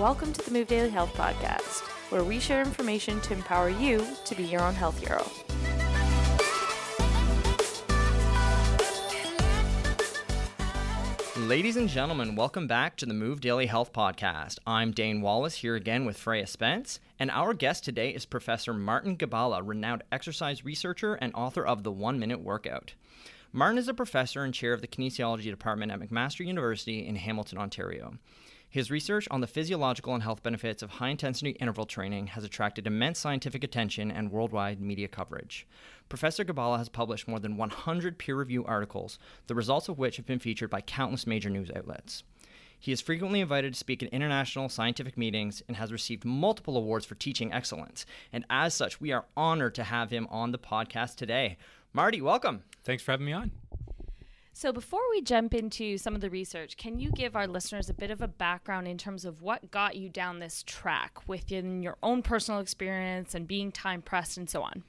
Welcome to the Move Daily Health Podcast, where we share information to empower you to be your own health hero. Ladies and gentlemen, welcome back to the Move Daily Health Podcast. I'm Dane Wallace here again with Freya Spence, and our guest today is Professor Martin Gibala, renowned exercise researcher and author of The One Minute Workout. Martin is a professor and chair of the kinesiology department at McMaster University in Hamilton, Ontario. His research on the physiological and health benefits of high intensity interval training has attracted immense scientific attention and worldwide media coverage. Professor Gibala has published more than 100 peer reviewed articles, the results of which have been featured by countless major news outlets. He is frequently invited to speak at international scientific meetings and has received multiple awards for teaching excellence. And as such, we are honored to have him on the podcast today. Marty, welcome. Thanks for having me on. So, before we jump into some of the research, can you give our listeners a bit of a background in terms of what got you down this track within your own personal experience and being time pressed and so on?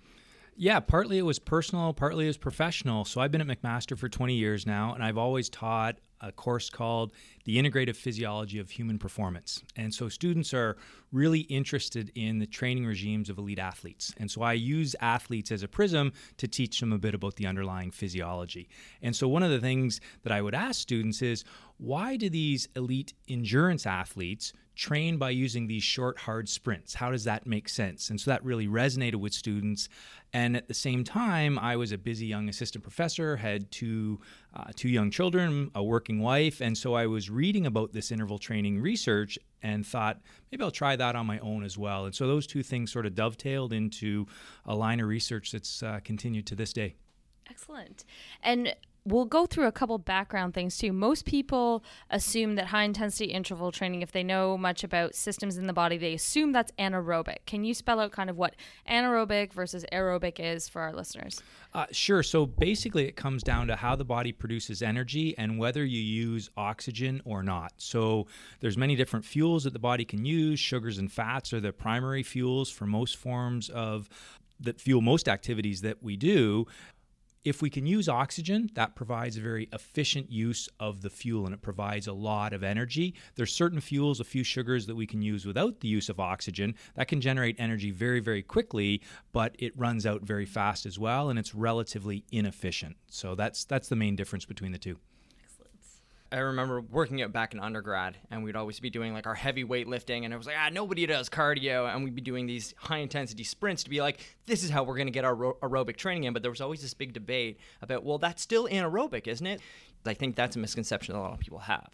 Yeah, partly it was personal, partly it was professional. So I've been at McMaster for 20 years now, and I've always taught a course called The Integrative Physiology of Human Performance. And so students are really interested in the training regimes of elite athletes. And so I use athletes as a prism to teach them a bit about the underlying physiology. And so one of the things that I would ask students is why do these elite endurance athletes train by using these short, hard sprints? How does that make sense? And so that really resonated with students. And at the same time, I was a busy young assistant professor, had two, uh, two young children, a working wife. And so I was reading about this interval training research and thought maybe I'll try that on my own as well. And so those two things sort of dovetailed into a line of research that's uh, continued to this day. Excellent. And we'll go through a couple background things too. Most people assume that high intensity interval training, if they know much about systems in the body, they assume that's anaerobic. Can you spell out kind of what anaerobic versus aerobic is for our listeners? Uh, sure. So basically, it comes down to how the body produces energy and whether you use oxygen or not. So there's many different fuels that the body can use. Sugars and fats are the primary fuels for most forms of that fuel most activities that we do if we can use oxygen, that provides a very efficient use of the fuel and it provides a lot of energy. There's certain fuels, a few sugars that we can use without the use of oxygen that can generate energy very, very quickly, but it runs out very fast as well and it's relatively inefficient. So that's that's the main difference between the two. I remember working it back in undergrad, and we'd always be doing like our heavy weightlifting, and it was like, ah, nobody does cardio, and we'd be doing these high intensity sprints to be like, this is how we're going to get our aerobic training in. But there was always this big debate about, well, that's still anaerobic, isn't it? I think that's a misconception that a lot of people have.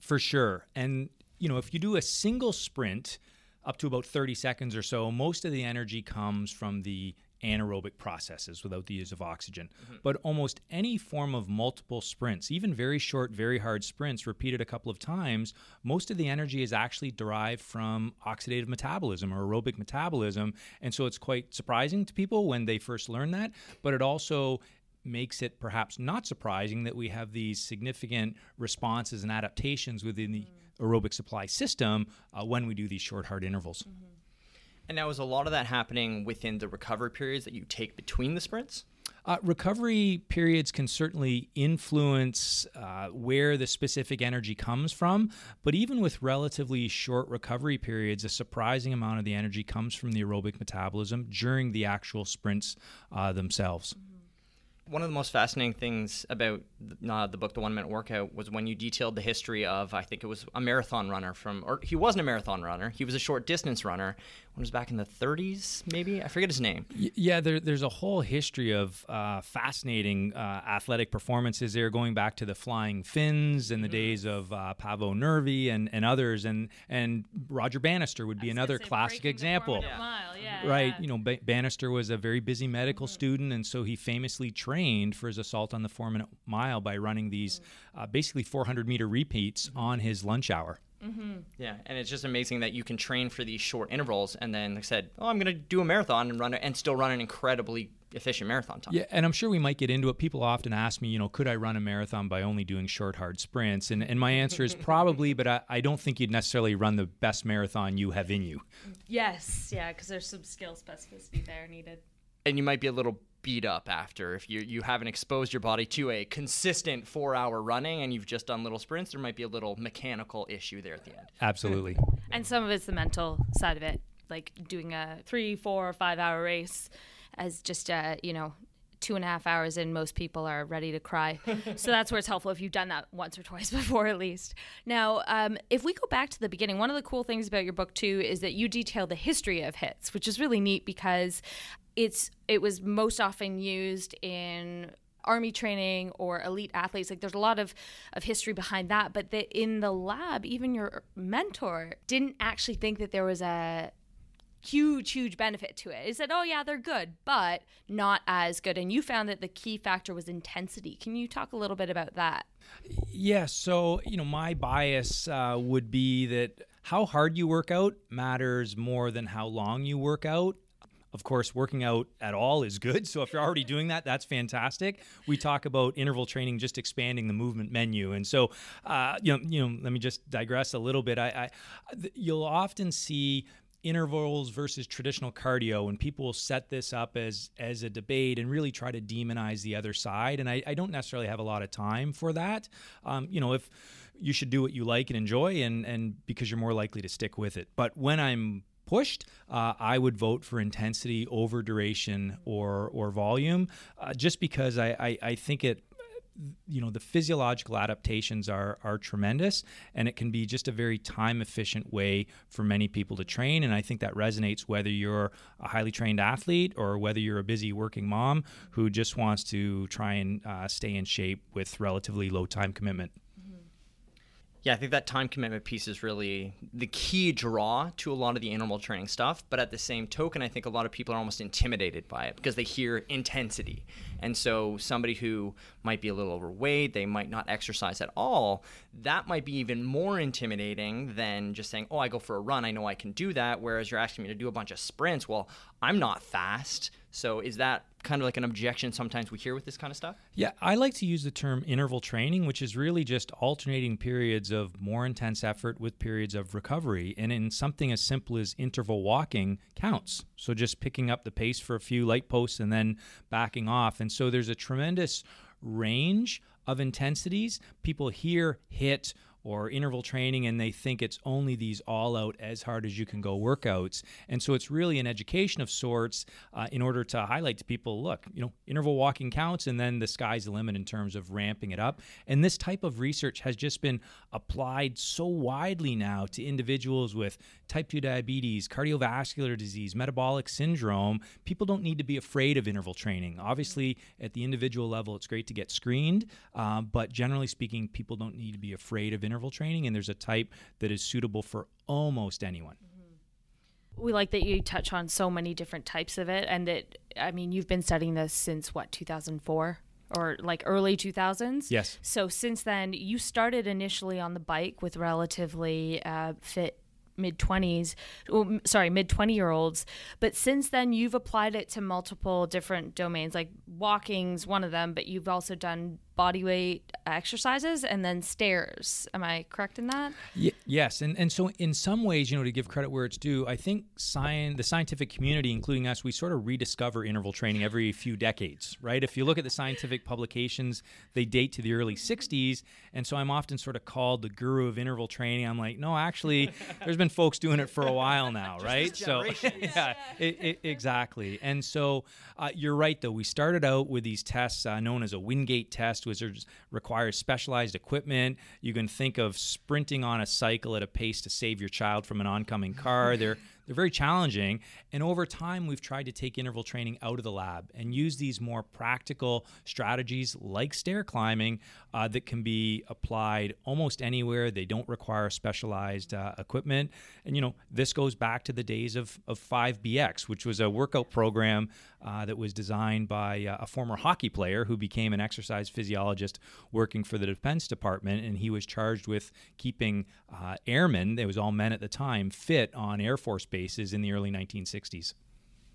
For sure. And, you know, if you do a single sprint, up to about 30 seconds or so, most of the energy comes from the anaerobic processes without the use of oxygen. Mm-hmm. But almost any form of multiple sprints, even very short, very hard sprints repeated a couple of times, most of the energy is actually derived from oxidative metabolism or aerobic metabolism. And so it's quite surprising to people when they first learn that, but it also makes it perhaps not surprising that we have these significant responses and adaptations within the mm. aerobic supply system uh, when we do these short, hard intervals. Mm-hmm. And now, is a lot of that happening within the recovery periods that you take between the sprints? Uh, recovery periods can certainly influence uh, where the specific energy comes from, but even with relatively short recovery periods, a surprising amount of the energy comes from the aerobic metabolism during the actual sprints uh, themselves. Mm-hmm. One of the most fascinating things about uh, the book, The One Minute Workout, was when you detailed the history of, I think it was a marathon runner from, or he wasn't a marathon runner, he was a short distance runner. When it was back in the 30s, maybe? I forget his name. Yeah, there, there's a whole history of uh, fascinating uh, athletic performances there, going back to the Flying Finns and the mm-hmm. days of uh, Paavo Nurmi and, and others. And, and Roger Bannister would be another classic example. Mile, yeah, right. You know, ba- Bannister was a very busy medical mm-hmm. student, and so he famously trained for his assault on the four minute mile by running these uh, basically 400 meter repeats on his lunch hour. Mm-hmm. Yeah, and it's just amazing that you can train for these short intervals, and then like I said, "Oh, I'm going to do a marathon and run it, and still run an incredibly efficient marathon time." Yeah, and I'm sure we might get into it. People often ask me, you know, could I run a marathon by only doing short, hard sprints? And and my answer is probably, but I, I don't think you'd necessarily run the best marathon you have in you. Yes, yeah, because there's some skill specificity there needed. And you might be a little beat up after if you you haven't exposed your body to a consistent four hour running and you've just done little sprints there might be a little mechanical issue there at the end absolutely And some of it's the mental side of it, like doing a three, four, five hour race as just a, you know, two and a half hours in, most people are ready to cry. so that's where it's helpful if you've done that once or twice before, at least. Now, um, if we go back to the beginning, one of the cool things about your book too is that you detail the history of hits, which is really neat because it's it was most often used in army training or elite athletes like there's a lot of of history behind that but the, in the lab even your mentor didn't actually think that there was a huge, huge benefit to it. Is that, oh, yeah, they're good, but not as good. And you found that the key factor was intensity. Can you talk a little bit about that? Yes. Yeah, so, you know, my bias uh, would be that how hard you work out matters more than how long you work out. Of course, working out at all is good. So if you're already doing that, that's fantastic. We talk about interval training, just expanding the movement menu, and so uh, you know, you know, let me just digress a little bit. I, I you'll often see intervals versus traditional cardio and people will set this up as as a debate and really try to demonize the other side and i, I don't necessarily have a lot of time for that um, you know if you should do what you like and enjoy and and because you're more likely to stick with it but when i'm pushed, uh, I would vote for intensity over duration or or volume, uh, just because I, I, I think it you know the physiological adaptations are are tremendous and it can be just a very time efficient way for many people to train and i think that resonates whether you're a highly trained athlete or whether you're a busy working mom who just wants to try and uh, stay in shape with relatively low time commitment yeah, I think that time commitment piece is really the key draw to a lot of the interval training stuff. But at the same token, I think a lot of people are almost intimidated by it because they hear intensity. And so somebody who might be a little overweight, they might not exercise at all, that might be even more intimidating than just saying, oh, I go for a run, I know I can do that. Whereas you're asking me to do a bunch of sprints. Well, I'm not fast. So is that kind of like an objection sometimes we hear with this kind of stuff? Yeah, I like to use the term interval training, which is really just alternating periods of more intense effort with periods of recovery. And in something as simple as interval walking counts. So just picking up the pace for a few light posts and then backing off. And so there's a tremendous range of intensities. People hear HIIT or interval training and they think it's only these all out as hard as you can go workouts. And so it's really an education of sorts uh, in order to highlight to people look you know interval walking counts and then the sky's the limit in terms of ramping it up. And this type of research has just been applied so widely now to individuals with type 2 diabetes cardiovascular disease metabolic syndrome. People don't need to be afraid of interval training. Obviously at the individual level it's great to get screened uh, but generally speaking people don't need to be afraid of interval interval training, and there's a type that is suitable for almost anyone. We like that you touch on so many different types of it, and that I mean, you've been studying this since what 2004 or like early 2000s. Yes. So since then, you started initially on the bike with relatively uh, fit mid 20s well, sorry mid 20 year olds but since then you've applied it to multiple different domains like walking's one of them but you've also done body weight exercises and then stairs. Am I correct in that? Y- yes, and and so in some ways, you know, to give credit where it's due, I think science, the scientific community, including us, we sort of rediscover interval training every few decades, right? If you look at the scientific publications, they date to the early '60s, and so I'm often sort of called the guru of interval training. I'm like, no, actually, there's been folks doing it for a while now, right? so yeah, it, it, exactly. And so uh, you're right, though. We started out with these tests uh, known as a Wingate test Wizards requires specialized equipment. You can think of sprinting on a cycle at a pace to save your child from an oncoming car. They're they're very challenging. And over time, we've tried to take interval training out of the lab and use these more practical strategies like stair climbing uh, that can be applied almost anywhere. They don't require specialized uh, equipment. And, you know, this goes back to the days of, of 5BX, which was a workout program uh, that was designed by uh, a former hockey player who became an exercise physiologist working for the Defense Department. And he was charged with keeping uh, airmen, it was all men at the time, fit on Air Force bases in the early 1960s. It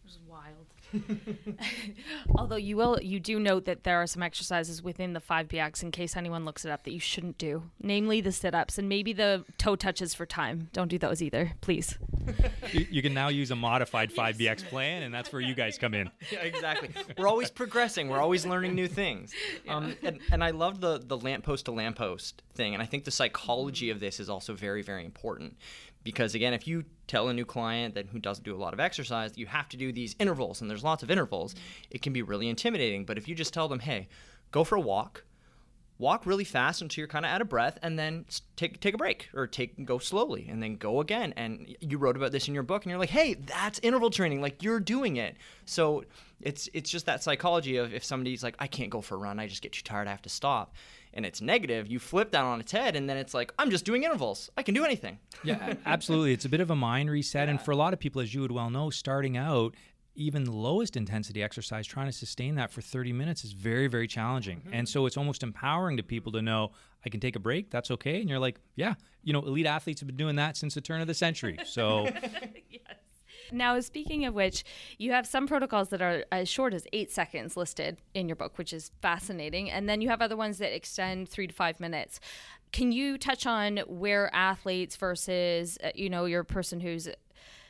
was wild. Although you will, you do note that there are some exercises within the 5BX in case anyone looks it up that you shouldn't do, namely the sit ups and maybe the toe touches for time. Don't do those either, please. you, you, can now use a modified 5BX plan, and that's where you guys come in. Yeah, exactly. We're always progressing. We're always learning new things. Yeah. Um, and, and I love the the lamppost to lamppost thing, and I think the psychology of this is also very very important because again if you tell a new client that who doesn't do a lot of exercise you have to do these intervals and there's lots of intervals. Mm-hmm. It can be really intimidating but if you just tell them hey go for a walk. Walk really fast until you're kind of out of breath and then take take a break or take go slowly and then go again. And you wrote about this in your book and you're like hey that's interval training like you're doing it. So it's it's just that psychology of if somebody's like I can't go for a run I just get too tired I have to stop and it's negative, you flip that on its head, and then it's like, I'm just doing intervals. I can do anything. yeah, absolutely. It's a bit of a mind reset. Yeah. And for a lot of people, as you would well know, starting out, even the lowest intensity exercise, trying to sustain that for 30 minutes is very, very challenging. Mm-hmm. And so it's almost empowering to people to know I can take a break. That's okay. And you're like, yeah, you know, elite athletes have been doing that since the turn of the century. So. yes. Now, speaking of which, you have some protocols that are as short as eight seconds listed in your book, which is fascinating. And then you have other ones that extend three to five minutes. Can you touch on where athletes versus, uh, you know, your person who's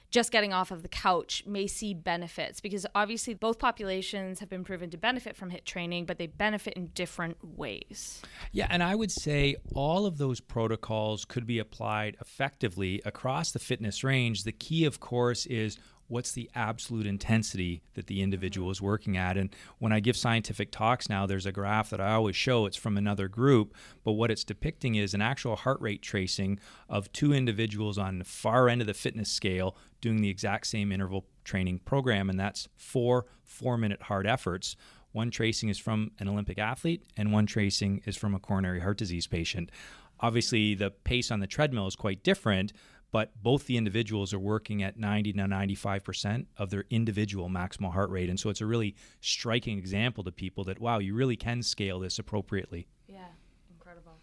just getting off of the couch may see benefits because obviously both populations have been proven to benefit from HIIT training, but they benefit in different ways. Yeah, and I would say all of those protocols could be applied effectively across the fitness range. The key, of course, is what's the absolute intensity that the individual mm-hmm. is working at. And when I give scientific talks now, there's a graph that I always show. It's from another group, but what it's depicting is an actual heart rate tracing of two individuals on the far end of the fitness scale doing the exact same interval training program, and that's four four minute hard efforts. One tracing is from an Olympic athlete, and one tracing is from a coronary heart disease patient. Obviously, the pace on the treadmill is quite different, but both the individuals are working at 90 to 95% of their individual maximal heart rate. And so it's a really striking example to people that, wow, you really can scale this appropriately. Yeah, incredible.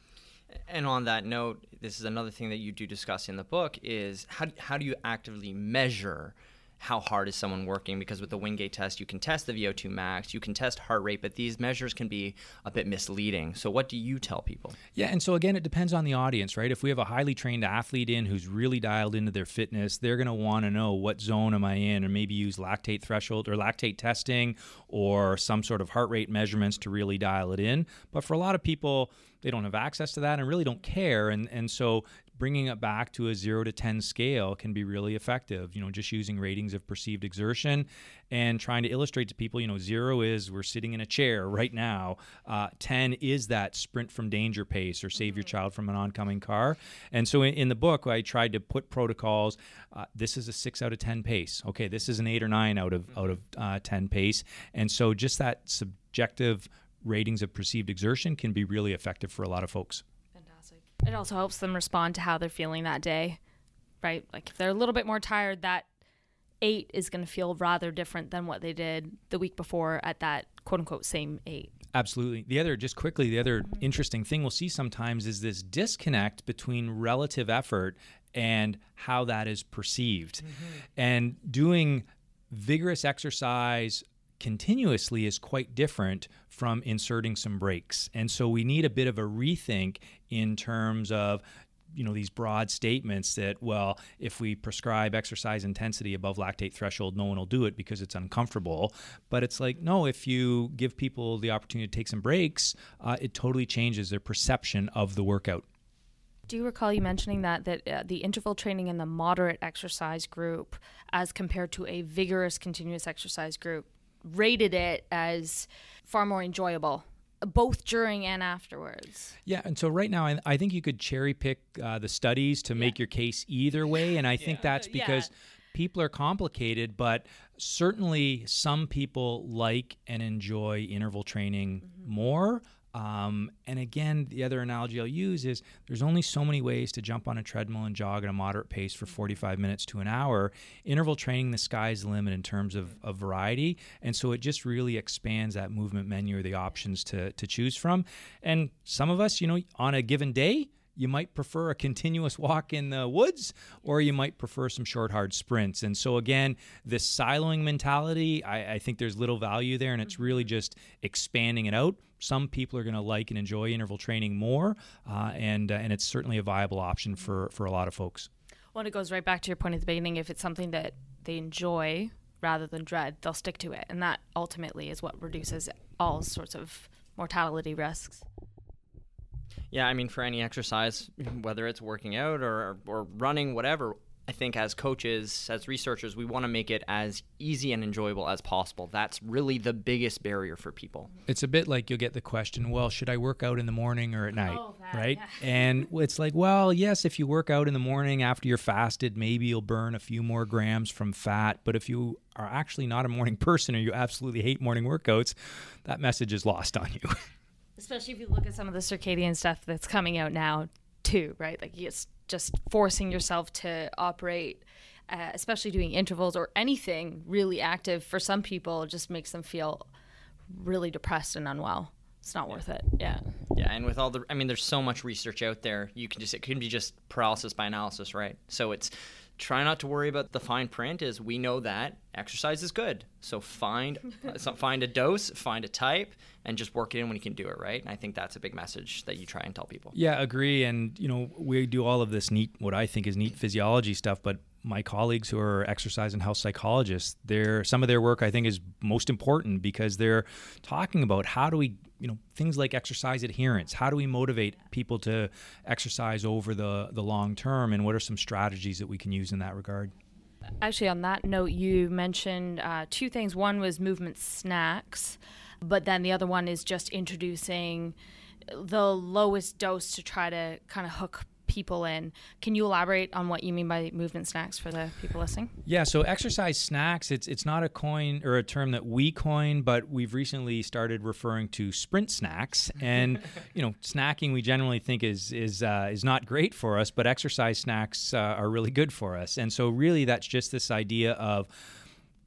And on that note, this is another thing that you do discuss in the book is how, how do you actively measure – how hard is someone working because with the Wingate test you can test the VO2 max, you can test heart rate, but these measures can be a bit misleading. So what do you tell people? Yeah, and so again it depends on the audience, right? If we have a highly trained athlete in who's really dialed into their fitness, they're going to want to know what zone am I in or maybe use lactate threshold or lactate testing or some sort of heart rate measurements to really dial it in. But for a lot of people, they don't have access to that and really don't care and and so bringing it back to a 0 to 10 scale can be really effective you know just using ratings of perceived exertion and trying to illustrate to people you know 0 is we're sitting in a chair right now uh, 10 is that sprint from danger pace or save your mm-hmm. child from an oncoming car and so in, in the book i tried to put protocols uh, this is a 6 out of 10 pace okay this is an 8 or 9 out of out of uh, 10 pace and so just that subjective ratings of perceived exertion can be really effective for a lot of folks. It also helps them respond to how they're feeling that day, right? Like if they're a little bit more tired, that eight is going to feel rather different than what they did the week before at that quote unquote same eight. Absolutely. The other, just quickly, the other mm-hmm. interesting thing we'll see sometimes is this disconnect between relative effort and how that is perceived. Mm-hmm. And doing vigorous exercise continuously is quite different from inserting some breaks. And so we need a bit of a rethink in terms of you know these broad statements that well if we prescribe exercise intensity above lactate threshold no one will do it because it's uncomfortable but it's like no if you give people the opportunity to take some breaks uh, it totally changes their perception of the workout do you recall you mentioning that that uh, the interval training in the moderate exercise group as compared to a vigorous continuous exercise group rated it as far more enjoyable both during and afterwards. Yeah, and so right now, I, think you could cherry pick uh, the studies to yeah. make your case either way, and I think that's because yeah. people are complicated, but certainly some people like and enjoy interval training mm-hmm. more. Um, and again, the other analogy I'll use is there's only so many ways to jump on a treadmill and jog at a moderate pace for 45 minutes to an hour. Interval training, the sky's the limit in terms of, of variety. And so it just really expands that movement menu or the options to, to choose from. And some of us, you know, on a given day, you might prefer a continuous walk in the woods or you might prefer some short hard sprints and so again this siloing mentality I, I think there's little value there and it's really mm-hmm. just expanding it out some people are going to like and enjoy interval training more uh, and uh, and it's certainly a viable option for for a lot of folks Well, it goes right back to your point at the beginning. If it's something that they enjoy rather than dread, they'll stick to it. And that ultimately is what reduces all sorts of mortality risks. Yeah, I mean, for any exercise, whether it's working out or, or running, whatever, I think as coaches, as researchers, we want to make it as easy and enjoyable as possible. That's really the biggest barrier for people. It's a bit like you'll get the question, well, should I work out in the morning or at oh, night? Oh, that, right? Yeah. and it's like, well, yes, if you work out in the morning after you're fasted, maybe you'll burn a few more grams from fat. But if you are actually not a morning person or you absolutely hate morning workouts, that message is lost on you. Especially if you look at some of the circadian stuff that's coming out now, too, right? Like, it's just forcing yourself to operate uh, especially doing intervals or anything really active for some people just makes them feel really depressed and unwell. It's not worth it. Yeah. Yeah and with all the i mean there's so much research out there you can just it can be just paralysis by analysis right? So it's try not to worry about the fine print is we know that exercise is good. So find uh, find a dose find a type and just work it in when you can do it right? And i think that's a big message that you try and tell people. Yeah agree. And you know we do all of this neat what i think is neat physiology stuff but my colleagues who are exercise and health psychologists, their some of their work I think is most important because they're talking about how do we, you know, things like exercise adherence. How do we motivate people to exercise over the the long term, and what are some strategies that we can use in that regard? Actually, on that note, you mentioned uh, two things. One was movement snacks, but then the other one is just introducing the lowest dose to try to kind of hook people in. Can you elaborate on what you mean by movement snacks for the people listening? Yeah, so exercise snacks, it's it's not a coin or a term that we coin, but we've recently started referring to sprint snacks. And you know, snacking we generally think is is uh, is not great for us, but exercise snacks uh, are really good for us. And so really, that's just this idea of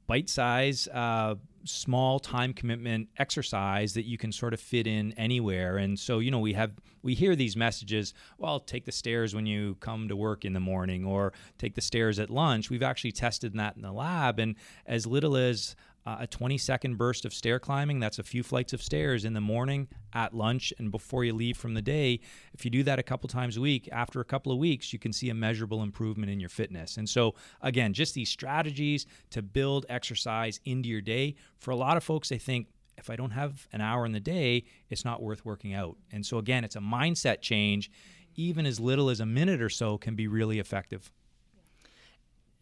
bite size. Uh, small time commitment exercise that you can sort of fit in anywhere. And so you know we have we hear these messages well take the stairs when you come to work in the morning or take the stairs at lunch. We've actually tested that in the lab. And as little as uh, a 20 second burst of stair climbing. That's a few flights of stairs in the morning, at lunch, and before you leave from the day. If you do that a couple times a week, after a couple of weeks, you can see a measurable improvement in your fitness. And so, again, just these strategies to build exercise into your day. For a lot of folks, they think, if I don't have an hour in the day, it's not worth working out. And so, again, it's a mindset change. Even as little as a minute or so can be really effective.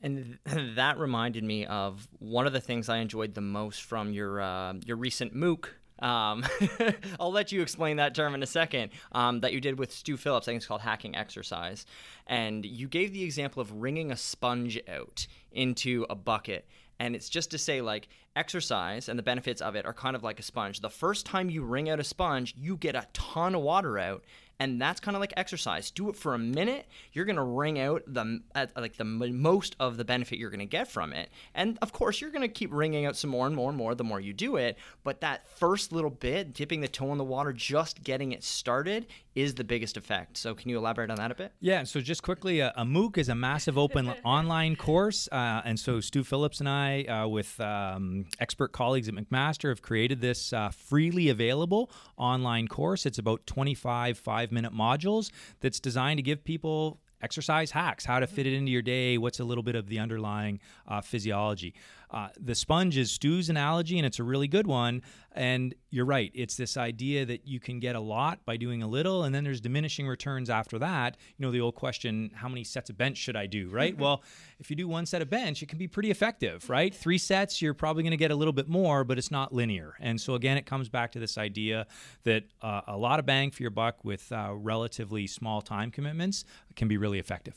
And that reminded me of one of the things I enjoyed the most from your uh, your recent MOOC. Um, I'll let you explain that term in a second. Um, that you did with Stu Phillips. I think it's called hacking exercise, and you gave the example of wringing a sponge out into a bucket. And it's just to say, like, exercise and the benefits of it are kind of like a sponge. The first time you wring out a sponge, you get a ton of water out, and that's kind of like exercise. Do it for a minute. You're gonna wring out the uh, like the most of the benefit you're gonna get from it, and of course you're gonna keep wringing out some more and more and more the more you do it. But that first little bit, dipping the toe in the water, just getting it started, is the biggest effect. So can you elaborate on that a bit? Yeah. So just quickly, uh, a MOOC is a massive open online course, uh, and so Stu Phillips and I, uh, with um, expert colleagues at McMaster, have created this uh, freely available online course. It's about 25 five five minute modules that's designed to give people exercise hacks, how to fit it into your day, what's a little bit of the underlying uh, physiology. Uh, the sponge is Stu's analogy, and it's a really good one. And you're right. It's this idea that you can get a lot by doing a little, and then there's diminishing returns after that. You know, the old question, how many sets of bench should I do, right? Mm-hmm. well, if you do one set of bench, it can be pretty effective, right? Three sets, you're probably going to get a little bit more, but it's not linear. And so, again, it comes back to this idea that uh, a lot of bang for your buck with uh, relatively small time commitments can be really effective.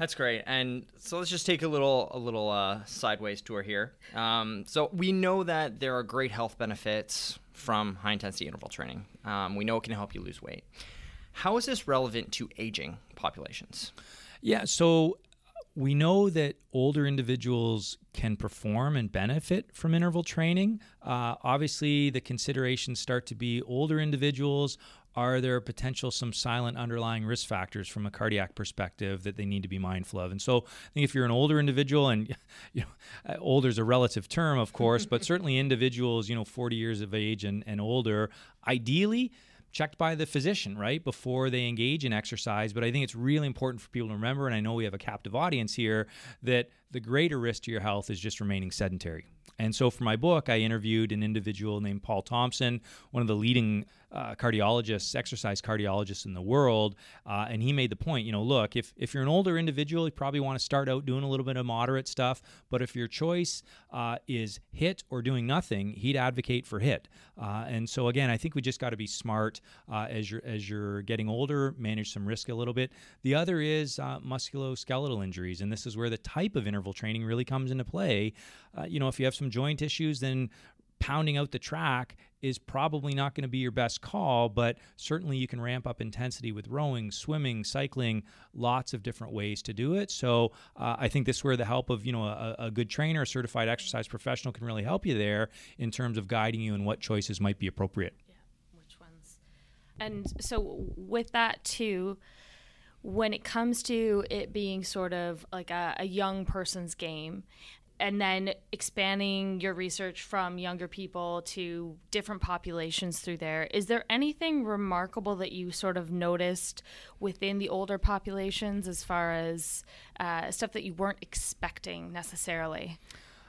That's great. And so let's just take a little a little uh, sideways tour here. Um, so we know that there are great health benefits from high intensity interval training. Um, we know it can help you lose weight. How is this relevant to aging populations? Yeah. So we know that older individuals can perform and benefit from interval training. Uh, obviously, the considerations start to be older individuals are there potential some silent underlying risk factors from a cardiac perspective that they need to be mindful of? And so I think if you're an older individual, and you know, uh, older is a relative term, of course, but certainly individuals, you know, 40 years of age and, and older, ideally, checked by the physician, right, before they engage in exercise. But I think it's really important for people to remember, and I know we have a captive audience here, that the greater risk to your health is just remaining sedentary. And so for my book, I interviewed an individual named Paul Thompson, one of the leading uh, cardiologists, exercise cardiologists in the world, uh, and he made the point, you know, look, if if you're an older individual, you probably want to start out doing a little bit of moderate stuff, but if your choice uh, is HIIT or doing nothing, he'd advocate for HIIT. Uh, and so again, I think we just got to be smart uh, as you're as you're getting older, manage some risk a little bit. The other is uh, musculoskeletal injuries, and this is where the type of interval training really comes into play. you know, if you have some joint issues, then pounding out the track is probably not going to be your best call, but certainly you can ramp up intensity with rowing, swimming, cycling, lots of different ways to do it. So uh, I think this is where the help of you know a, a, good trainer, a certified exercise professional can really help you there in terms of guiding you in what choices might be appropriate. Yeah, which ones? And so with that too when it comes to it being sort of like a, a, young person's game, and then expanding your research from younger people to different populations through there. Is there anything remarkable that you sort of noticed within the older populations as far as uh, stuff that you weren't expecting necessarily?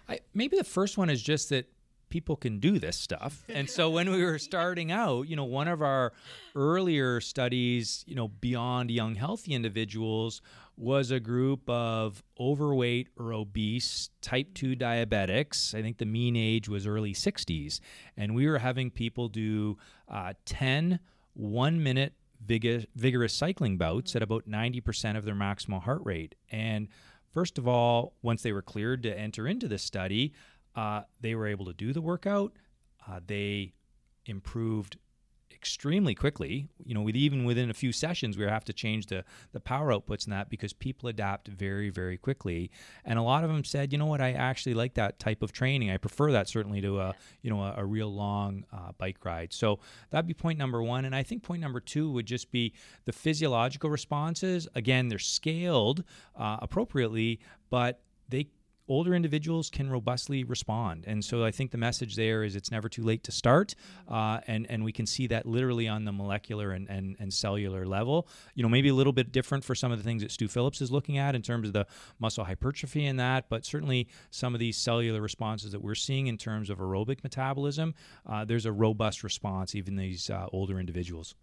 I, maybe the first one is just that people can do this stuff. And so when we were starting out, you know, one of our earlier studies, you know, beyond young healthy individuals was a group of overweight or obese type 2 diabetics. I think the mean age was early 60s. And we were having people do uh, 10 one minute vigorous cycling bouts at about 90% of their maximal heart rate. And first of all, once they were cleared to enter into this study, uh, they were able to do the workout. Uh, they improved extremely quickly. You know, with even within a few sessions, we have to change the the power outputs in that because people adapt very very quickly. And a lot of them said, you know what, I actually like that type of training. I prefer that certainly to a you know a, a real long uh, bike ride. So that'd be point number one. And I think point number two would just be the physiological responses. Again, they're scaled uh, appropriately, but they older individuals can robustly respond. And so I think the message there is it's never too late to start. Uh, and, and we can see that literally on the molecular and, and, and cellular level. You know, maybe a little bit different for some of the things that Stu Phillips is looking at in terms of the muscle hypertrophy and that, but certainly some of these cellular responses that we're seeing in terms of aerobic metabolism, uh, there's a robust response, even these uh, older individuals.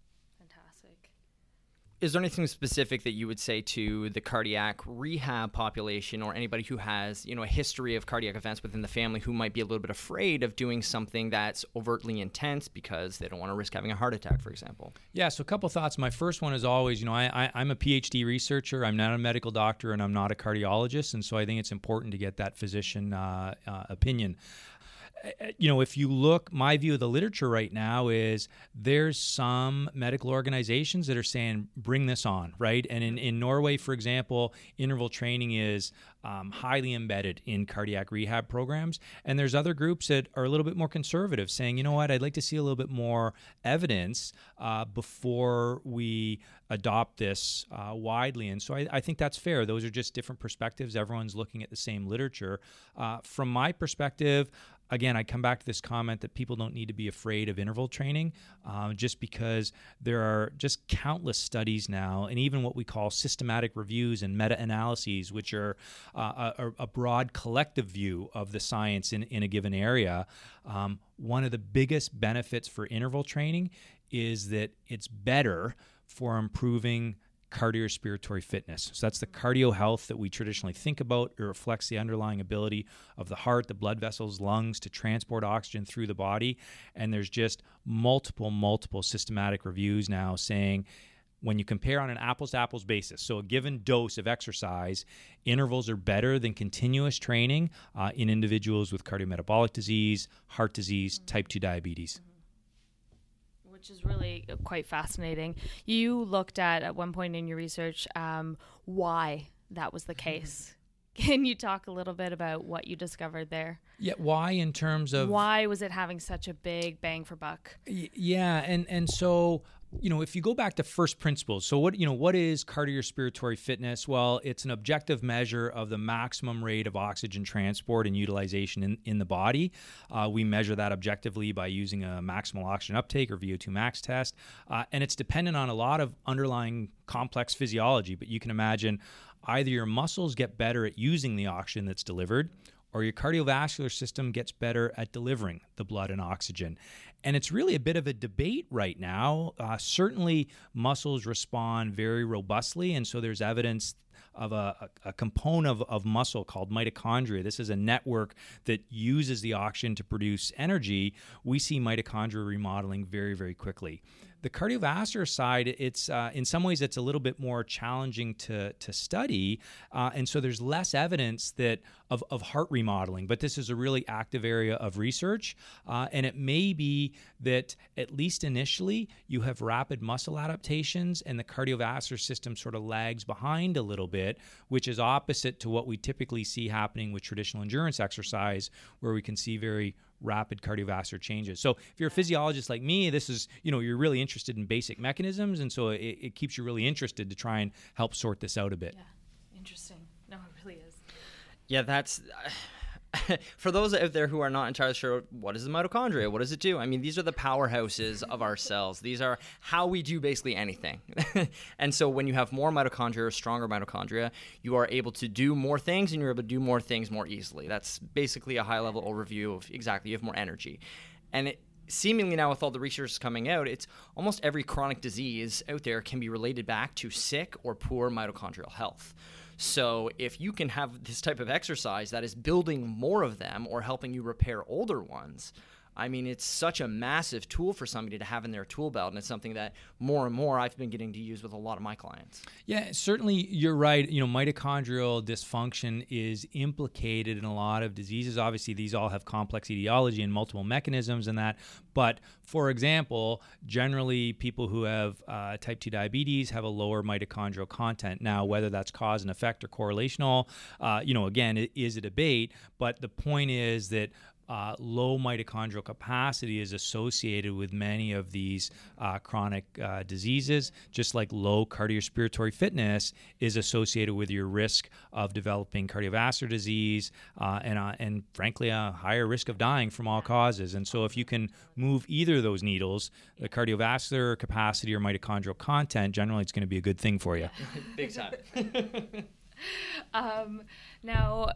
Is there anything specific that you would say to the cardiac rehab population or anybody who has, you know, a history of cardiac events within the family who might be a little bit afraid of doing something that's overtly intense because they don't want to risk having a heart attack, for example? Yeah, so a couple thoughts. My first one is always, you know, I, I, am a PhD researcher. I'm not a medical doctor and I'm not a cardiologist. And so I think it's important to get that physician uh, uh, opinion you know, if you look, my view of the literature right now is there's some medical organizations that are saying bring this on, right? And in, in Norway, for example, interval training is um, highly embedded in cardiac rehab programs. And there's other groups that are a little bit more conservative, saying, you know what, I'd like to see a little bit more evidence uh, before we adopt this uh, widely. And so I, I, think that's fair. Those are just different perspectives. Everyone's looking at the same literature. Uh, from my perspective, again, I come back to this comment that people don't need to be afraid of interval training uh, just because there are just countless studies now, and even what we call systematic reviews and meta analyses, which are uh, a, a, broad collective view of the science in, in a given area. Um, one of the biggest benefits for interval training is that it's better for improving cardiorespiratory fitness. So that's the cardio health that we traditionally think about. It reflects the underlying ability of the heart, the blood vessels, lungs to transport oxygen through the body. And there's just multiple, multiple systematic reviews now saying when you compare on an apples to apples basis, so a given dose of exercise, intervals are better than continuous training uh, in individuals with cardiometabolic disease, heart disease, type 2 diabetes which is really quite fascinating. You looked at at one point in your research um, why that was the case. Can you talk a little bit about what you discovered there? Yeah, why in terms of why was it having such a big bang for buck? Y- yeah, and and so you know, if you go back to first principles, so what you know, what is cardiorespiratory fitness? Well, it's an objective measure of the maximum rate of oxygen transport and utilization in, in the body. Uh, we measure that objectively by using a maximal oxygen uptake or VO2 max test, uh, and it's dependent on a lot of underlying complex physiology. But you can imagine either your muscles get better at using the oxygen that's delivered or your cardiovascular system gets better at delivering the blood and oxygen. And it's really a bit of a debate right now. Uh, certainly, muscles respond very robustly, and so there's evidence of a, a, component of, of muscle called mitochondria. This is a network that uses the oxygen to produce energy. We see mitochondria remodeling very, very quickly. The cardiovascular side, it's uh, in some ways it's a little bit more challenging to to study, uh, and so there's less evidence that of, of heart remodeling. But this is a really active area of research, uh, and it may be that at least initially you have rapid muscle adaptations, and the cardiovascular system sort of lags behind a little bit, which is opposite to what we typically see happening with traditional endurance exercise, where we can see very rapid cardiovascular changes. So if you're a physiologist like me, this is, you know, you're really interested in basic mechanisms. And so it, it keeps you really interested to try and help sort this out a bit. Yeah, interesting. No, it really is. Yeah, that's. for those out there who are not entirely sure, what is the mitochondria? What does it do? I mean, these are the powerhouses of our cells. These are how we do basically anything. and so, when you have more mitochondria or stronger mitochondria, you are able to do more things and you're able to do more things more easily. That's basically a high level overview of exactly, you have more energy. And it, seemingly now with all the research coming out, it's almost every chronic disease out there can be related back to sick or poor mitochondrial health. So if you can have this type of exercise that is building more of them or helping you repair older ones, I mean, it's such a massive tool for somebody to have in their tool belt, and it's something that more and more I've been getting to use with a lot of my clients. Yeah, certainly you're right. You know, mitochondrial dysfunction is implicated in a lot of diseases. Obviously, these all have complex etiology and multiple mechanisms and that. But for example, generally people who have uh, type 2 diabetes have a lower mitochondrial content. Now, whether that's cause and effect or correlational, uh, you know, again, it is a debate. But the point is that uh, low mitochondrial capacity is associated with many of these uh, chronic uh, diseases, just like low cardiorespiratory fitness is associated with your risk of developing cardiovascular disease uh, and, uh, and frankly, a higher risk of dying from all causes. And so, if you can move either of those needles, the cardiovascular capacity or mitochondrial content, generally it's going to be a good thing for you. Big time. um, now,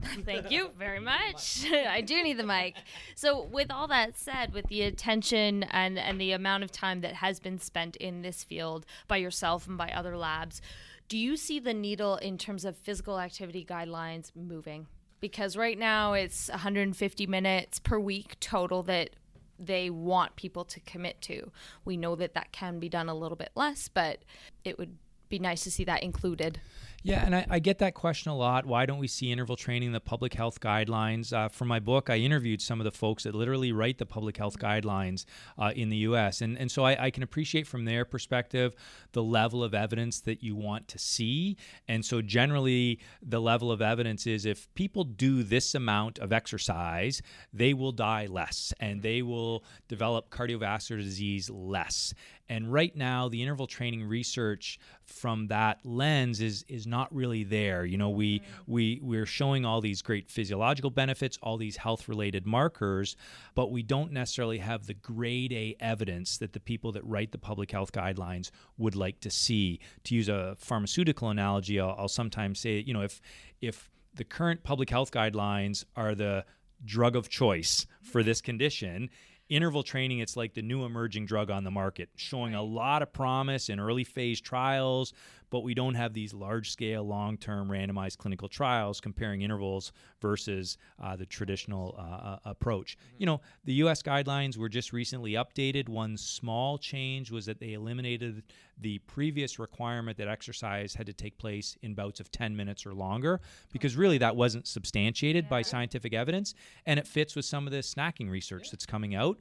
Thank you very much. I do need the mic. So, with all that said, with the attention and, and the amount of time that has been spent in this field by yourself and by other labs, do you see the needle in terms of physical activity guidelines moving? Because right now it's 150 minutes per week total that they want people to commit to. We know that that can be done a little bit less, but it would be nice to see that included. Yeah, and I, I, get that question a lot. Why don't we see interval training in the public health guidelines? Uh, for my book, I interviewed some of the folks that literally write the public health guidelines uh, in the U.S., and and so I, I, can appreciate from their perspective the level of evidence that you want to see. And so generally, the level of evidence is if people do this amount of exercise, they will die less, and they will develop cardiovascular disease less. And right now, the interval training research from that lens is is not really there. You know, we mm. we we're showing all these great physiological benefits, all these health related markers, but we don't necessarily have the grade A evidence that the people that write the public health guidelines would like to see. To use a pharmaceutical analogy, I'll, I'll sometimes say, you know, if if the current public health guidelines are the drug of choice for this condition interval training it's like the new emerging drug on the market showing a lot of promise in early phase trials but we don't have these large scale long term randomized clinical trials comparing intervals versus uh, the traditional uh, uh, approach mm-hmm. you know the us guidelines were just recently updated one small change was that they eliminated the previous requirement that exercise had to take place in bouts of 10 minutes or longer because really that wasn't substantiated yeah. by scientific evidence and it fits with some of the snacking research yeah. that's coming out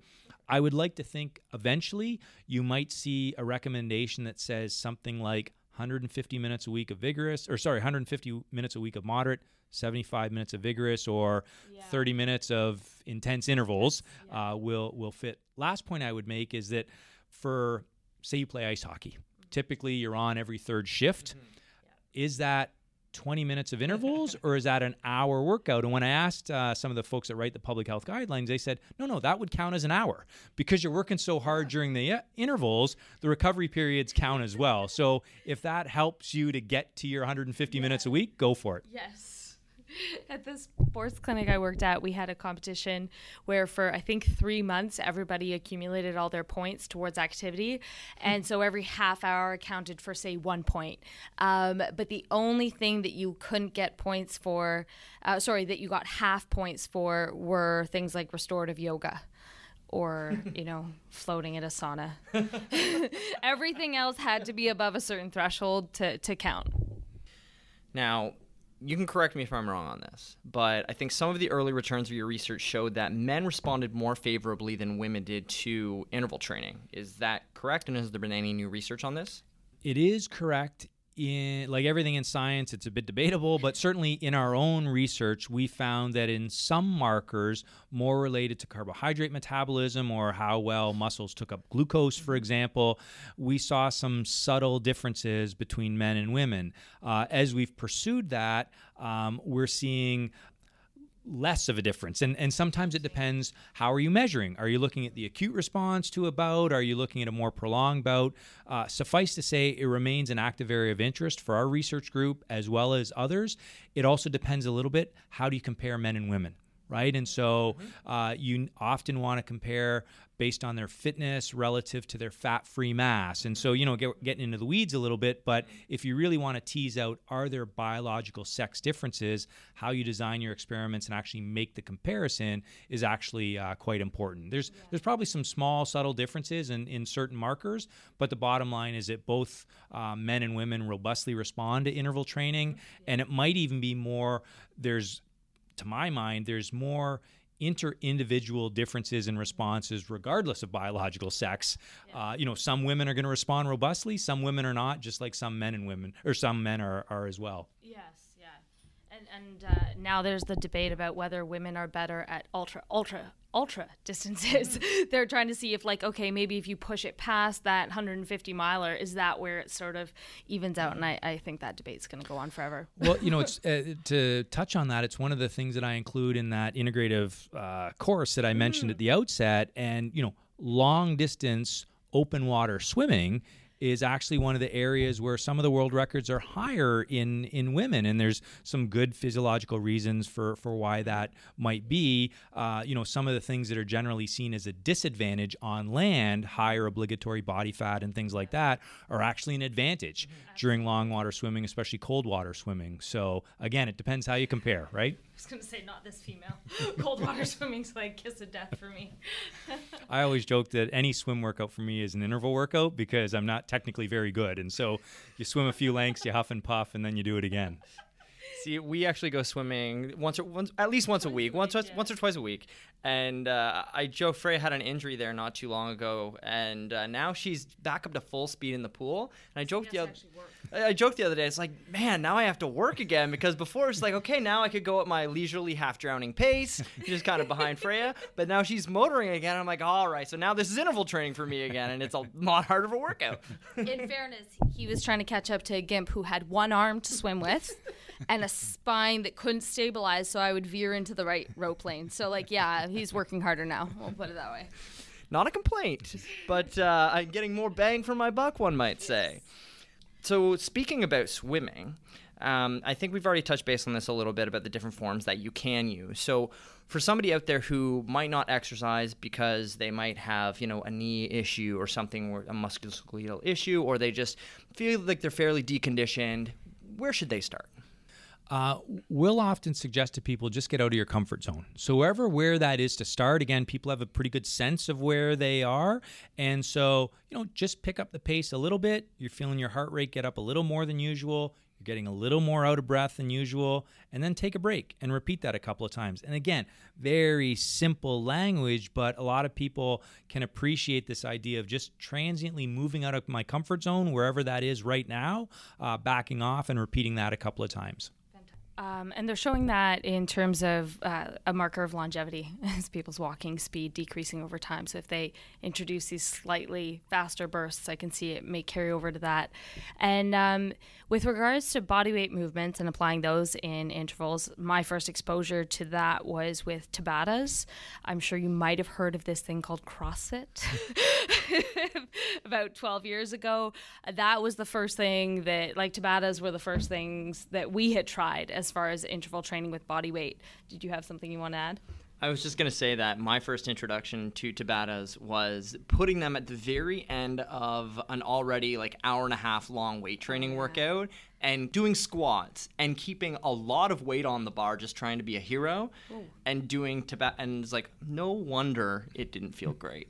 I would like to think eventually you might see a recommendation that says something like 150 minutes a week of vigorous, or sorry, 150 minutes a week of moderate, 75 minutes of vigorous, or Yeah. 30 minutes of intense intervals uh, will will fit. Last point I would make is that for say you play ice hockey, typically you're on every third shift. Is that 20 minutes of intervals or is that an hour workout? And when I asked uh, some of the folks that write the public health guidelines, they said, no, no, that would count as an hour because you're working so hard during the uh, intervals, the recovery periods count as well. So if that helps you to get to your 150 minutes a week, go for it. Yes. At the sports clinic I worked at, we had a competition where for I think three months everybody accumulated all their points towards activity, and so every half hour counted for say one point. Um, but the only thing that you couldn't get points for, uh, sorry, that you got half points for were things like restorative yoga. Or, you know, floating in a sauna. Everything else had to be above a certain threshold to, to count. Now, you can correct me if I'm wrong on this, but I think some of the early returns of your research showed that men responded more favorably than women did to interval training. Is that correct? And has there been any new research on this? It is correct in like everything in science it's a bit debatable but certainly in our own research we found that in some markers more related to carbohydrate metabolism or how well muscles took up glucose for example we saw some subtle differences between men and women. Uh, as we've pursued that um, we're seeing less of a difference. And and sometimes it depends how are you measuring? Are you looking at the acute response to a bout? Are you looking at a more prolonged bout? Uh, suffice to say it remains an active area of interest for our research group as well as others. It also depends a little bit how do you compare men and women right? And so uh, you often want to compare based on their fitness relative to their fat-free mass. And so you know get, getting into the weeds a little bit but if you really want to tease out are there biological sex differences how you design your experiments and actually make the comparison is actually uh, quite important. There's there's probably some small subtle differences in, in certain markers but the bottom line is that both uh, men and women robustly respond to interval training and it might even be more there's to my mind, there's more inter-individual differences in responses regardless of biological sex. Uh, you know some women are going to respond robustly some women are not just like some men and women or some men are, are as well. Yes, yeah. And and uh, now there's the debate about whether women are better at ultra ultra ultra distances. They're trying to see if like okay, maybe if you push it past that 150 miler, is that where it sort of evens out? And I, I think that debate's going to go on forever. well you know it's uh, to touch on that it's one of the things that i include in that integrative uh, course that i mentioned at the outset and you know long distance open water swimming is actually one of the areas where some of the world records are higher in in women and there's some good physiological reasons for for why that might be. Uh, you know some of the things that are generally seen as a disadvantage on land higher obligatory body fat and things like that are actually an advantage during long water swimming especially cold water swimming. So again it depends how you compare right was going to say not this female. Cold water swimming's like kiss of death for me. I always joke that any swim workout for me is an interval workout because I'm not technically very good. And so you swim a few lengths, you huff and puff, and then you do it again. See, we actually go swimming once or once, at least once a week, once week, once, yeah. once or twice a week. And uh, I Joe Frey had an injury there not too long ago, and uh, now she's back up to full speed in the pool. And I joked the other, I I joked the other day, it's like, man, now I have to work again because before it's like, okay, now I could go at my leisurely half drowning pace, just kind of behind Freya. But now she's motoring again. I'm like, all right, so now this is interval training for me again, and it's a lot harder of a workout. In fairness, he was trying to catch up to a gimp who had one arm to swim with and a spine that couldn't stabilize, so I would veer into the right rope lane. So, like, yeah, he's working harder now. We'll put it that way. Not a complaint, but uh, I'm getting more bang for my buck, one might say. So, speaking about swimming, um, I think we've already touched base on this a little bit about the different forms that you can use. So, for somebody out there who might not exercise because they might have, you know, a knee issue or something, or a musculoskeletal issue, or they just feel like they're fairly deconditioned, where should they start? Uh, we'll often suggest to people just get out of your comfort zone. So wherever where that is to start, again, people have a pretty good sense of where they are, and so you know just pick up the pace a little bit. You're feeling your heart rate get up a little more than usual. You're getting a little more out of breath than usual, and then take a break and repeat that a couple of times. And again, very simple language, but a lot of people can appreciate this idea of just transiently moving out of my comfort zone, wherever that is right now, uh, backing off and repeating that a couple of times. Um, and they're showing that in terms of uh, a marker of longevity as people's walking speed decreasing over time. So if they introduce these slightly faster bursts, I can see it may carry over to that. And um, with regards to body weight movements and applying those in intervals, my first exposure to that was with Tabatas. I'm sure you might have heard of this thing called CrossFit about 12 years ago. That was the first thing that, like, Tabatas were the first things that we had tried as far as interval training with body weight. Did you have something you want to add? I was just going to say that my first introduction to Tabatas was putting them at the very end of an already like hour and a half long weight oh, training workout and doing squats and keeping a lot of weight on the bar just trying to be a hero Ooh. and doing Tabata and it's like no wonder it didn't feel great.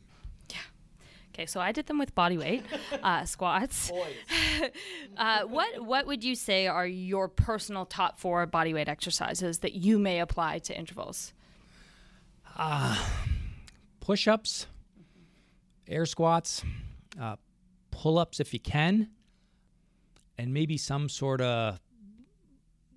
Okay, so I did them with body weight uh, squats. uh, what what would you say are your personal top four body weight exercises that you may apply to intervals? Uh, push ups, air squats, uh, pull ups if you can, and maybe some sort of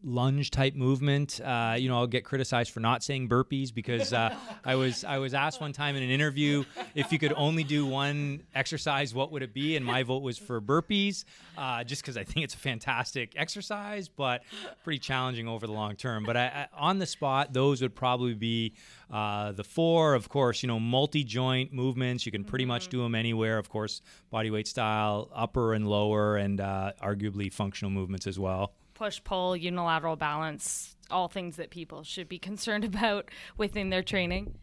lunge type movement. Uh, you know, I'll get criticized for not saying burpees because uh, I was I was asked one time in an interview if you could only do one exercise, what would it be? And my vote was for burpees, uh, just because I think it's a fantastic exercise, but pretty challenging over the long term. But I, I, on the spot, those would probably be uh, the four. Of course, you know, multi joint movements. You can pretty much mm-hmm. do them anywhere. Of course, body weight style, upper and lower, and uh, arguably functional movements as well push pull, unilateral balance, all things that people should be concerned about within their training.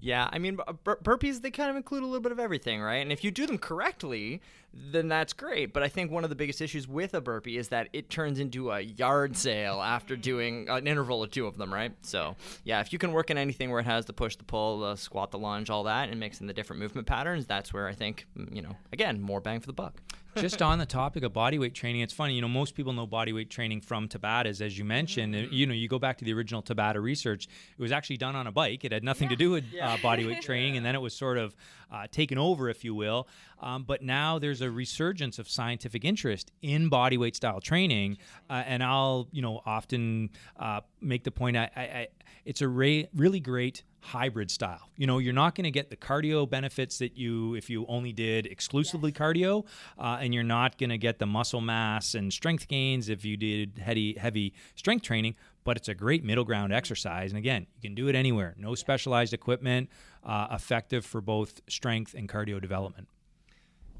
Yeah, I mean, bur- burpees, they kind of include a little bit of everything, right? And if you do them correctly, then that's great. But I think one of the biggest issues with a burpee is that it turns into a yard sale after doing an interval or two of them, right? So, yeah, if you can work in anything where it has the push, the pull, the squat, the lunge, all that, and mixing the different movement patterns, that's where I think, you know, again, more bang for the buck just on the topic of body weight training, it's funny. You know, most people know body weight training from Tabatas, as you mentioned. Mm-hmm. You know, you go back to the original Tabata research; it was actually done on a bike. It had nothing yeah. to do with yeah. uh, body weight training, and then it was sort of uh, taken over, if you will. Um, but now there's a resurgence of scientific interest in bodyweight style training, uh, and I'll, you know, often uh, make the point. I, I, I it's a re- really great hybrid style. You know, you're not going to get the cardio benefits that you if you only did exclusively yes. cardio, uh, and you're not going to get the muscle mass and strength gains if you did heavy heavy strength training. But it's a great middle ground exercise, and again, you can do it anywhere. No specialized equipment, uh, effective for both strength and cardio development.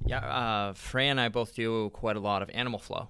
Yeah, uh, Freya and I both do quite a lot of animal flow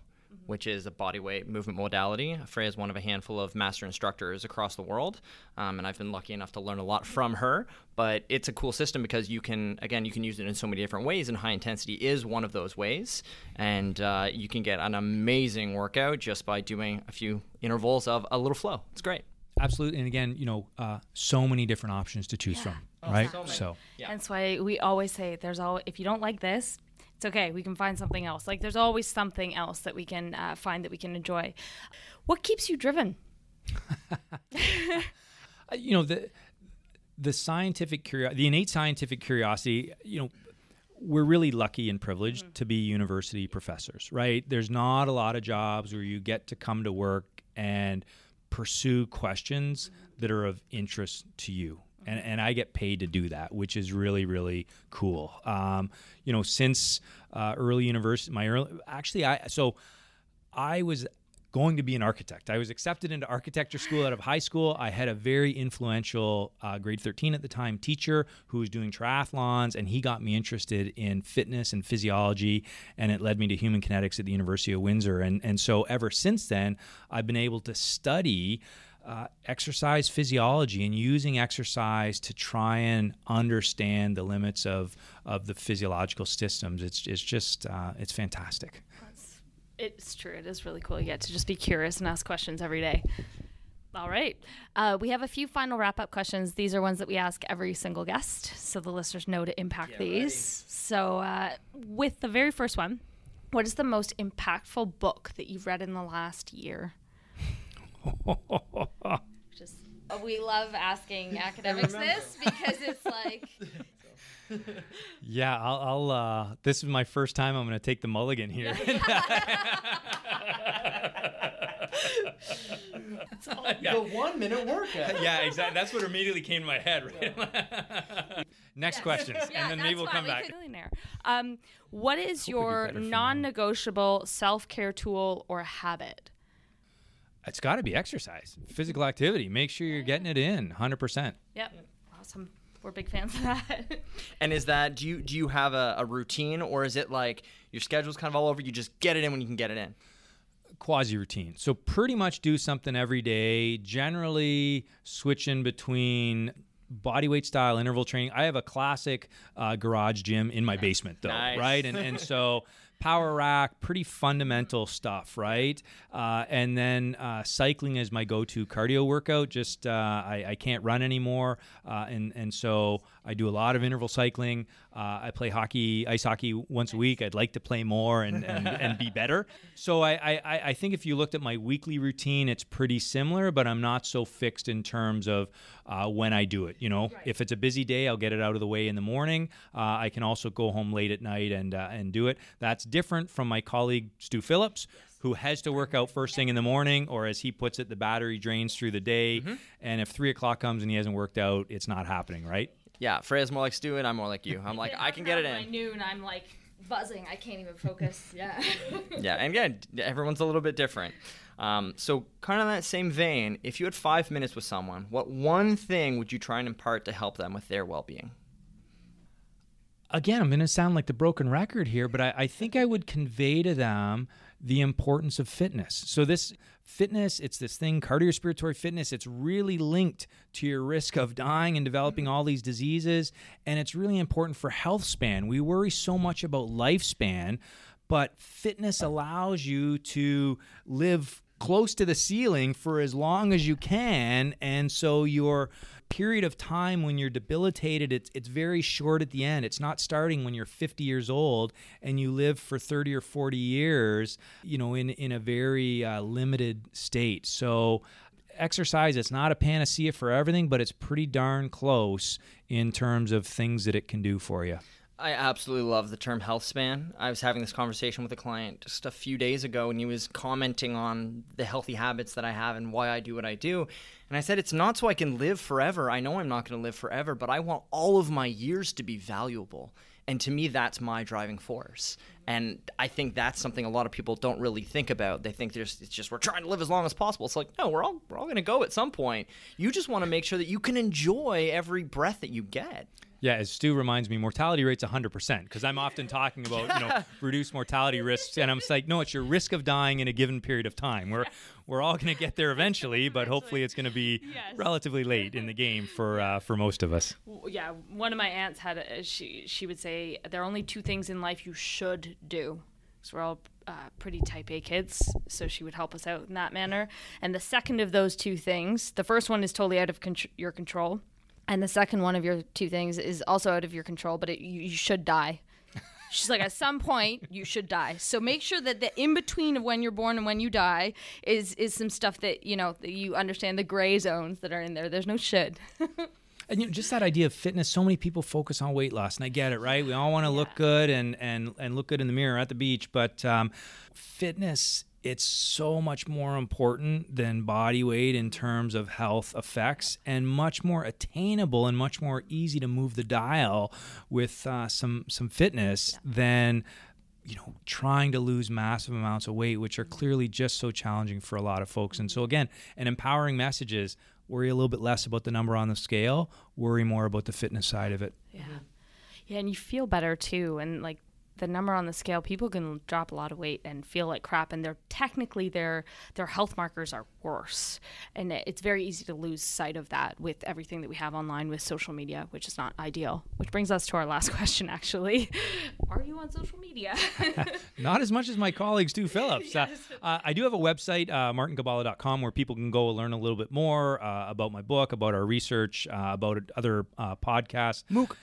which is a body weight movement modality. Freya is one of a handful of master instructors across the world, um, and I've been lucky enough to learn a lot from her. But it's a cool system because you can, again, you can use it in so many different ways, and high intensity is one of those ways. And uh, you can get an amazing workout just by doing a few intervals of a little flow. It's great. Absolutely, and again, you know, uh, so many different options to choose yeah. from, oh, right? So, so. Yeah. that's why we always say there's all. If you don't like this, it's okay. We can find something else. Like there's always something else that we can uh, find that we can enjoy. What keeps you driven? you know the the scientific curiosity, the innate scientific curiosity. You know, we're really lucky and privileged mm-hmm. to be university professors, right? There's not a lot of jobs where you get to come to work and pursue questions that are of interest to you and, and I get paid to do that, which is really really cool. Um, you know, since uh, early university, my early actually I so I was going to be an architect. I was accepted into architecture school out of high school. I had a very influential uh, grade 13 at the time teacher who was doing triathlons, and he got me interested in fitness and physiology, and it led me to human kinetics at the University of Windsor. And, and so ever since then, I've been able to study uh, exercise physiology and using exercise to try and understand the limits of, of the physiological systems. It's, it's just, uh, it's fantastic. it's true. It is really cool. You get to just be curious and ask questions every day. All right. Uh, we have a few final wrap up questions. These are ones that we ask every single guest, so the listeners know to impact Get these. Ready. So, uh, with the very first one, What is the most impactful book that you've read in the last year? Just we love asking academics this because it's like Yeah, I'll. I'll uh, this is my first time. I'm going to take the mulligan here. The one minute workout. yeah, exactly. That's what immediately came to my head. Right? Next questions, Yeah, and then maybe we'll come we back. could- Um, what is your better for now. non-negotiable self-care tool or habit? It's got to be exercise, physical activity. Make sure you're getting it in, hundred percent. Yep. Awesome. We're big fans of that. And is that do you do you have a, a routine or is it like your schedule's kind of all over? You just get it in when you can get it in. quasi routine. So pretty much do something every day, generally switching between body weight style interval training. I have a classic uh, garage gym in my basement though, Nice. right? And and so power rack, pretty fundamental stuff, right? Uh, and then uh, cycling is my go-to cardio workout. Just uh, I, I can't run anymore, uh, and and so I do a lot of interval cycling. Uh, I play hockey, ice hockey once a week. I'd like to play more and, and, and be better. So I, I, I think if you looked at my weekly routine, it's pretty similar, but I'm not so fixed in terms of uh, when I do it. You know, if it's a busy day, I'll get it out of the way in the morning. Uh, I can also go home late at night and uh, and do it. That's different from my colleague Stu Phillips. Who has to work out first thing in the morning, or as he puts it, the battery drains through the day. And if three o'clock comes and he hasn't worked out, it's not happening, right? Yeah, Freya's more like Stu and I'm more like you. I'm like I can get it in. By in. noon, I'm like buzzing. I can't even focus. Yeah. Yeah, and again, everyone's a little bit different. Um, so, kind of in that same vein, if you had five minutes with someone, what one thing would you try and impart to help them with their well-being? again, I'm going to sound like the broken record here, but I, I think I would convey to them the importance of fitness. So, this fitness, it's this thing, cardiorespiratory fitness, it's really linked to your risk of dying and developing all these diseases. And it's really important for health span. We worry so much about lifespan, but fitness allows you to live close to the ceiling for as long as you can. And so, your period of time when you're debilitated it's it's very short at the end. It's not starting when you're 50 years old and you live for 30 or 40 years you know in in a very uh, limited state. So exercise it's not a panacea for everything but it's pretty darn close in terms of things that it can do for you I absolutely love the term health span. I was having this conversation with a client just a few days ago, and he was commenting on the healthy habits that I have and why I do what I do. And I said, It's not so I can live forever. I know I'm not going to live forever, but I want all of my years to be valuable. And to me, that's my driving force. And I think that's something a lot of people don't really think about. They think there's, it's just we're trying to live as long as possible. It's like, no, we're all, we're all going to go at some point. You just want to make sure that you can enjoy every breath that you get. Yeah, as Stu reminds me, mortality rate's 100% because I'm often talking about, you know, reduced mortality risks. And I'm like, no, it's your risk of dying in a given period of time. We're, we're all going to get there eventually, but hopefully it's going to be Yes. relatively late in the game for, uh, for most of us. Yeah, one of my aunts had a, she she would say there are only two things in life you should do. So we're all uh, pretty type A kids, so she would help us out in that manner. And the second of those two things, the first one is totally out of your control, and the second one of your two things is also out of your control, but it, you, you should die. She's like, at some point, you should die. So make sure that the in between of when you're born and when you die is is some stuff that you know that you understand the gray zones that are in there. There's no should. And you know, just that idea of fitness, so many people focus on weight loss, and I get it, right? We all want to look good and and and look good in the mirror at the beach, but um, fitness it's so much more important than body weight in terms of health effects and much more attainable and much more easy to move the dial with uh, some some fitness than you know trying to lose massive amounts of weight which are clearly just so challenging for a lot of folks and so again an empowering message is worry a little bit less about the number on the scale worry more about the fitness side of it Yeah. Yeah, and you feel better too. And like the number on the scale, people can drop a lot of weight and feel like crap, and they're technically their their health markers are worse, and it's very easy to lose sight of that with everything that we have online with social media, which is not ideal. Which brings us to our last question, actually: Are you on social media? Not as much as my colleagues do, Phillips. Uh, uh, I do have a website, uh, martingibala.com, where people can go learn a little bit more uh, about my book, about our research, uh, about other uh, podcasts. MOOC.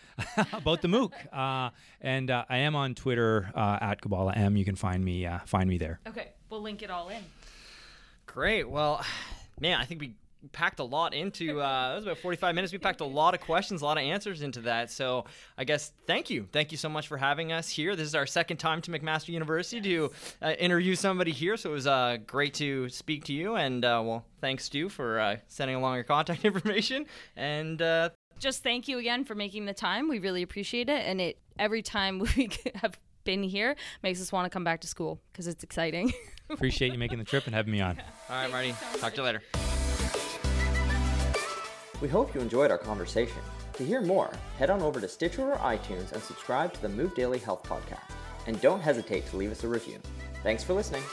about the MOOC. Uh, and uh, I am on Twitter Twitter uh, at Gibala M. You can find me uh, find me there. Okay, we'll link it all in. Great. Well, man, I think we packed a lot into uh, that was about 45 minutes we packed a lot of questions a lot of answers into that so i guess thank you thank you so much for having us here this is our second time to mcmaster university to uh, interview somebody here so it was uh, great to speak to you and uh, well thanks stu for uh, sending along your contact information and uh, just thank you again for making the time we really appreciate it and it every time we have been here makes us want to come back to school because it's exciting appreciate you making the trip and having me on all right marty talk to you later we hope you enjoyed our conversation. To hear more, head on over to Stitcher or iTunes and subscribe to the Move Daily Health Podcast. And don't hesitate to leave us a review. Thanks for listening.